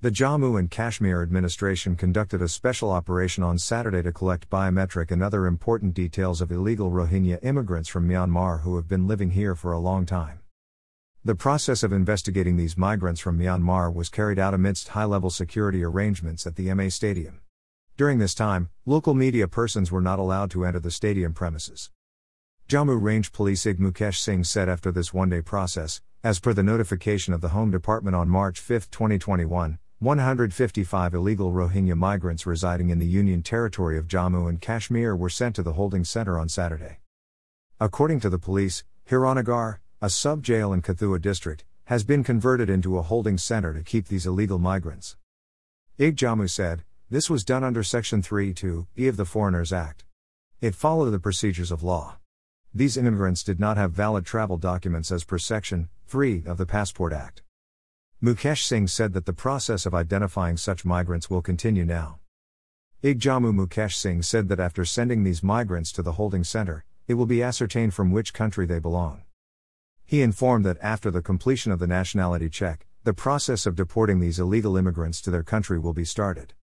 The Jammu and Kashmir administration conducted a special operation on Saturday to collect biometric and other important details of illegal Rohingya immigrants from Myanmar who have been living here for a long time. The process of investigating these migrants from Myanmar was carried out amidst high level security arrangements at the MA Stadium. During this time, local media persons were not allowed to enter the stadium premises. Jammu Range Police IG Mukesh Singh said after this one day process, as per the notification of the Home Department on March 5, 2021, 155 illegal Rohingya migrants residing in the Union Territory of Jammu and Kashmir were sent to the holding center on Saturday. According to the police, Hiranagar, a sub jail in Kathua district, has been converted into a holding center to keep these illegal migrants. IG Jammu said, this was done under Section 3 2 E of the Foreigners Act. It followed the procedures of law. These immigrants did not have valid travel documents as per Section 3 of the Passport Act. Mukesh Singh said that the process of identifying such migrants will continue now. IG Jammu Mukesh Singh said that after sending these migrants to the holding center, it will be ascertained from which country they belong. He informed that after the completion of the nationality check, the process of deporting these illegal immigrants to their country will be started.